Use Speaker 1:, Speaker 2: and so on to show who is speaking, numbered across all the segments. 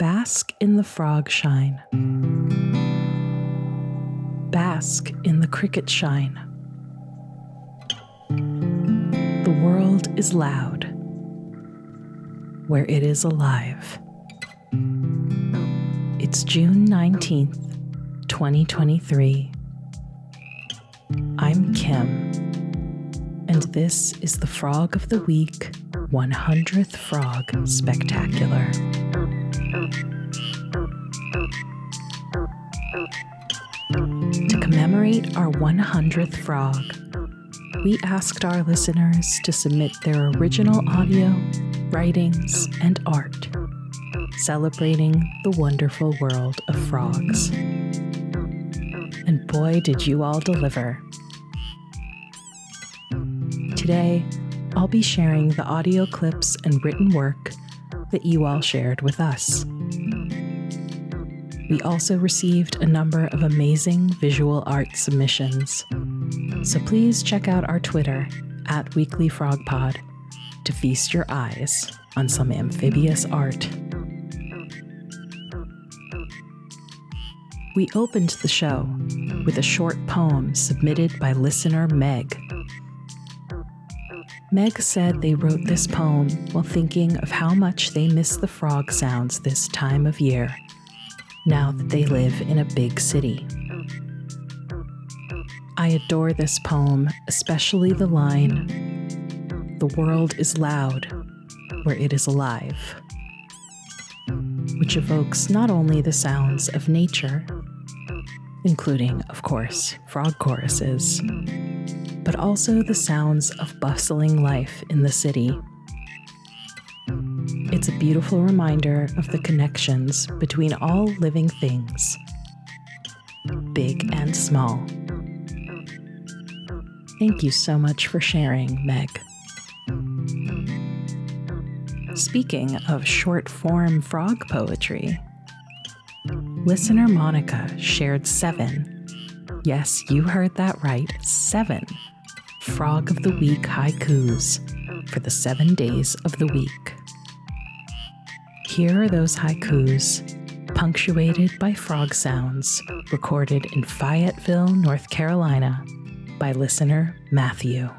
Speaker 1: Bask in the frog shine. Bask in the cricket shine. The world is loud where it is alive. It's June 19th, 2023. I'm Kim, and this is the Frog of the Week 100th Frog Spectacular. To commemorate our 100th frog, we asked our listeners to submit their original audio, writings, and art celebrating the wonderful world of frogs. And boy, did you all deliver! Today, I'll be sharing the audio clips and written work that you all shared with us. We also received a number of amazing visual art submissions. So please check out our Twitter at Weekly Frog Pod to feast your eyes on some amphibious art. We opened the show with a short poem submitted by listener Meg. Meg said they wrote this poem while thinking of how much they miss the frog sounds this time of year, now that they live in a big city. I adore this poem, especially the line The world is loud where it is alive, which evokes not only the sounds of nature, including, of course, frog choruses but also the sounds of bustling life in the city. It's a beautiful reminder of the connections between all living things, big and small. Thank you so much for sharing, Meg. Speaking of short form frog poetry, listener Monica shared seven. Yes, you heard that right, seven Frog of the Week haikus for the seven days of the week. Here are those haikus, punctuated by frog sounds, recorded in Fayetteville, North Carolina, by listener Matthew.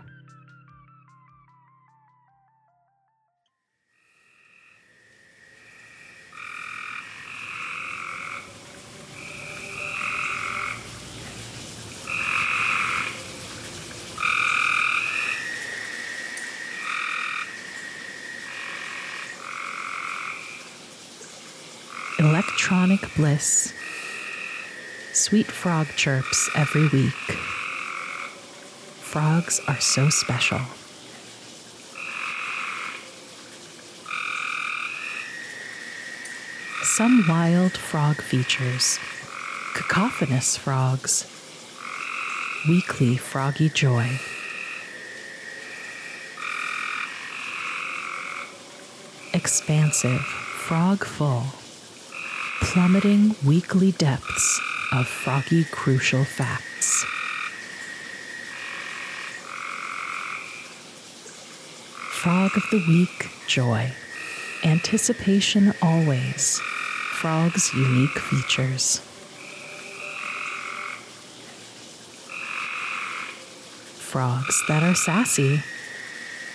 Speaker 1: Electronic bliss. Sweet frog chirps every week. Frogs are so special. Some wild frog features, cacophonous frogs, weekly froggy joy. Expansive, frog full plummeting weekly depths of froggy crucial facts. Frog of the Week Joy. Anticipation always. Frog's unique features. Frogs that are sassy.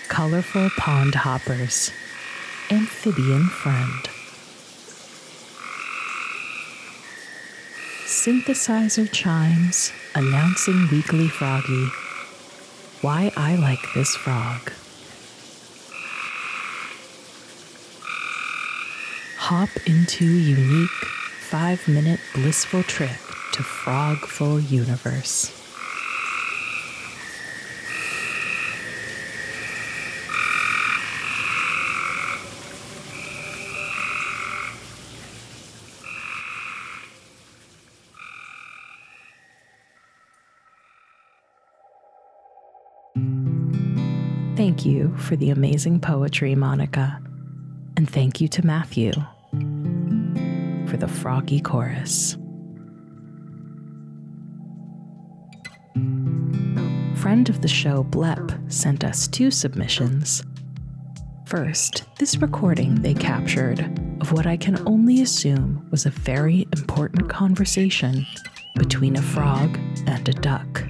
Speaker 1: Colorful pond hoppers. Amphibian friend. Synthesizer chimes announcing Weekly Froggy why I like this frog. Hop into unique five minute blissful trip to Frogful Universe. Thank you for the amazing poetry, Monica. And thank you to Matthew for the froggy chorus. Friend of the show, Blep, sent us two submissions. First, this recording they captured of of what I can only assume was a very important conversation between a frog and a duck.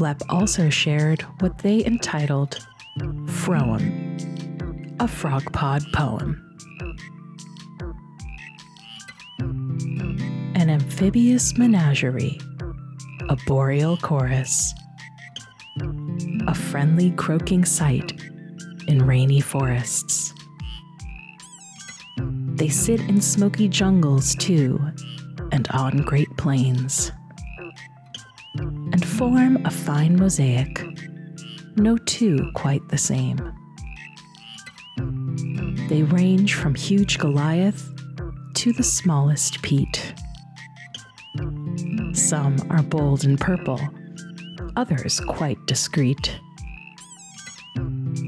Speaker 1: Blep also shared what they entitled Froem, a frog pod poem. An amphibious menagerie, a boreal chorus, a friendly croaking sight in rainy forests. They sit in smoky jungles too, and on great plains form a fine mosaic, no two quite the same. They range from huge Goliath to the smallest peat. Some are bold and purple, others quite discreet.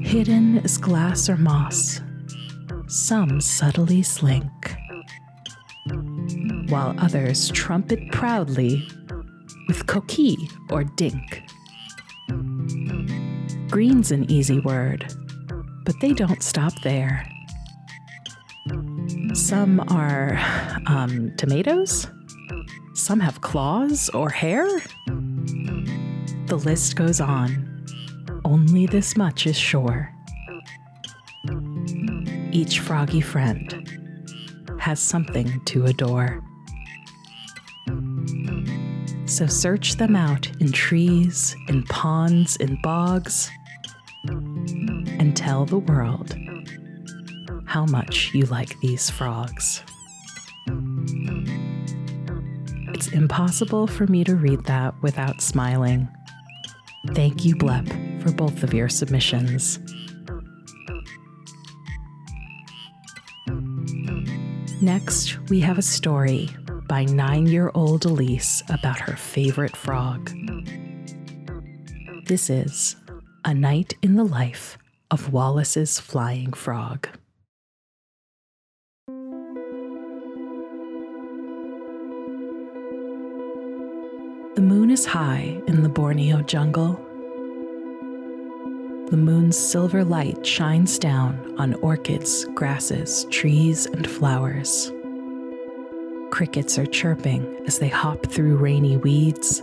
Speaker 1: Hidden as glass or moss, some subtly slink, while others trumpet proudly with coqui or dink. Green's an easy word, but they don't stop there. Some are um, tomatoes, some have claws or hair. The list goes on. Only this much is sure. Each froggy friend has something to adore. So search them out in trees, in ponds, in bogs, and tell the world how much you like these frogs. It's impossible for me to read that without smiling. Thank you, Blep, for both of your submissions. Next, we have a story by nine year old Elise about her favorite frog. This is A Night in the Life of Wallace's Flying Frog. The moon is high in the Borneo jungle. The moon's silver light shines down on orchids, grasses, trees, and flowers. Crickets are chirping as they hop through rainy weeds.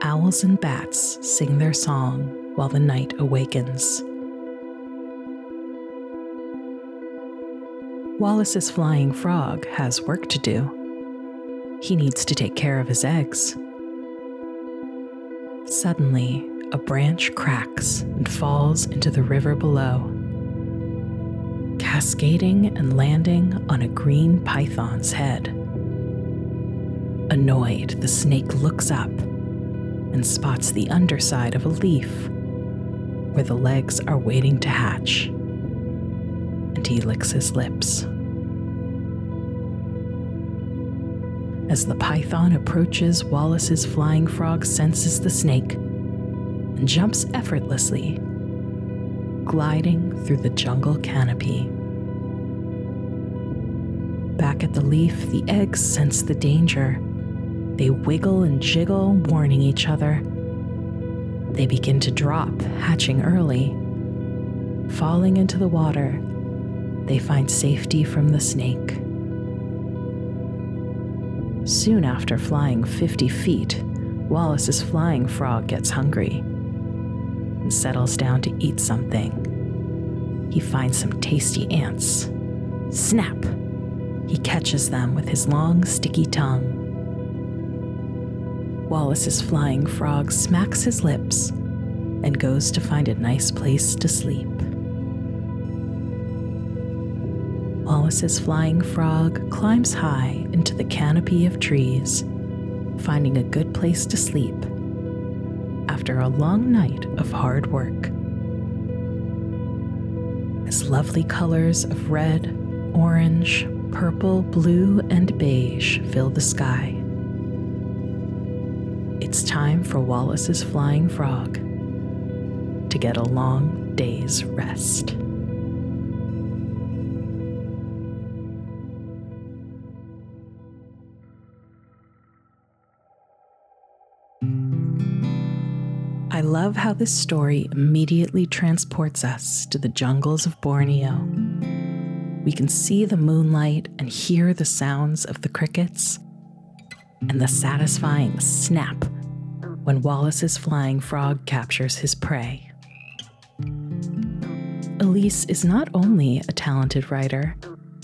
Speaker 1: Owls and bats sing their song while the night awakens. Wallace's flying frog has work to do. He needs to take care of his eggs. Suddenly, a branch cracks and falls into the river below cascading and landing on a green python's head. Annoyed, the snake looks up and spots the underside of a leaf where the legs are waiting to hatch, and he licks his lips. As the python approaches, Wallace's flying frog senses the snake and jumps effortlessly, gliding through the jungle canopy. Back at the leaf, the eggs sense the danger. They wiggle and jiggle, warning each other. They begin to drop, hatching early. Falling into the water, they find safety from the snake. Soon after flying 50 feet, Wallace's flying frog gets hungry and settles down to eat something. He finds some tasty ants. Snap! He catches them with his long, sticky tongue. Wallace's flying frog smacks his lips and goes to find a nice place to sleep. Wallace's flying frog climbs high into the canopy of trees, finding a good place to sleep after a long night of hard work. As lovely colors of red, orange, purple, blue, and beige fill the sky. It's time for Wallace's Flying Frog to get a long day's rest. I love how this story immediately transports us to the jungles of Borneo we can see the moonlight and hear the sounds of the crickets and the satisfying snap when Wallace's flying frog captures his prey. Elise is not only a talented writer,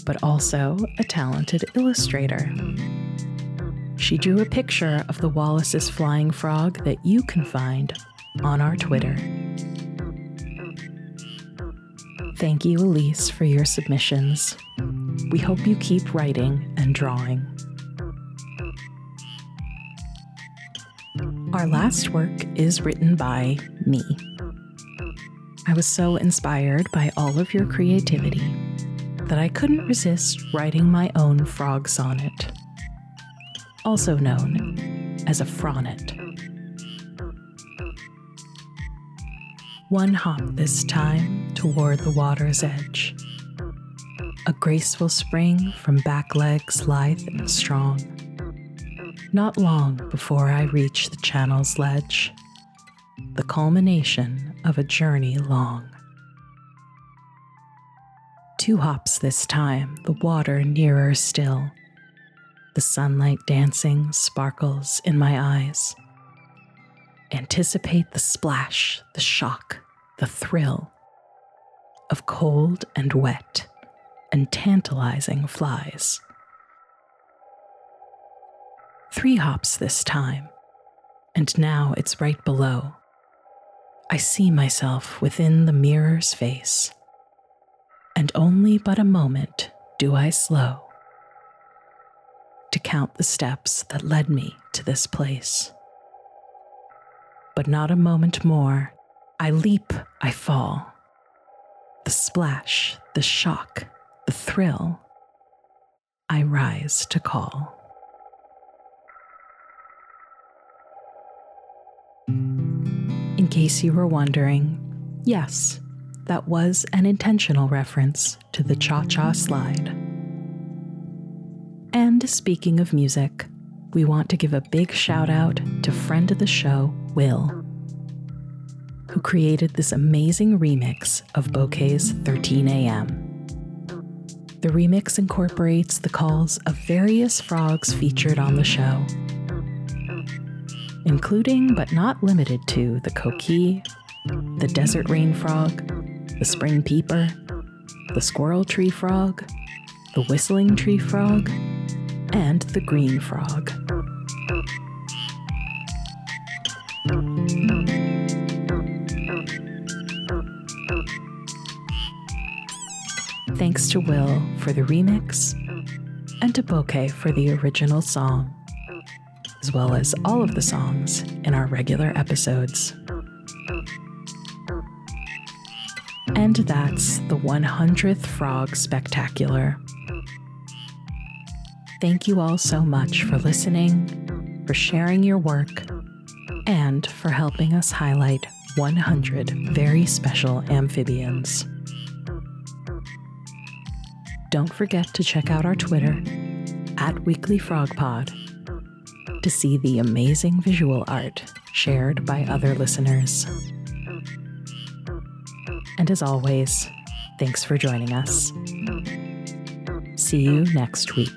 Speaker 1: but also a talented illustrator. She drew a picture of the Wallace's flying frog that you can find on our Twitter. Thank you, Elise, for your submissions. We hope you keep writing and drawing. Our last work is written by me. I was so inspired by all of your creativity that I couldn't resist writing my own frog sonnet, also known as a fronet. One hop this time toward the water's edge. A graceful spring from back legs lithe and strong not long before I reach the channel's ledge, the culmination of a journey long. Two hops this time, the water nearer still. The sunlight dancing sparkles in my eyes. Anticipate the splash, the shock, the thrill of cold and wet and tantalizing flies. Three hops this time, and now it's right below. I see myself within the mirror's face, and only but a moment do I slow to count the steps that led me to this place. But not a moment more, I leap, I fall. The splash, the shock, the thrill, I rise to call. In case you were wondering, yes, that was an intentional reference to the Cha Cha Slide. And speaking of music, we want to give a big shout out to friend of the show, Will, who created this amazing remix of Boqeh's 13 a.m. The remix incorporates the calls of various frogs featured on the show including but not limited to the coqui, the desert rain frog, the spring peeper, the squirrel tree frog, the whistling tree frog, and the green frog. Thanks to Will for the remix and to Boqeh for the original song as well as all of the songs in our regular episodes. And that's the 100th Frog Spectacular. Thank you all so much for listening, for sharing your work, and for helping us highlight 100 very special amphibians. Don't forget to check out our Twitter at Weekly Frog Pod to see the amazing visual art shared by other listeners. And as always, thanks for joining us. See you next week.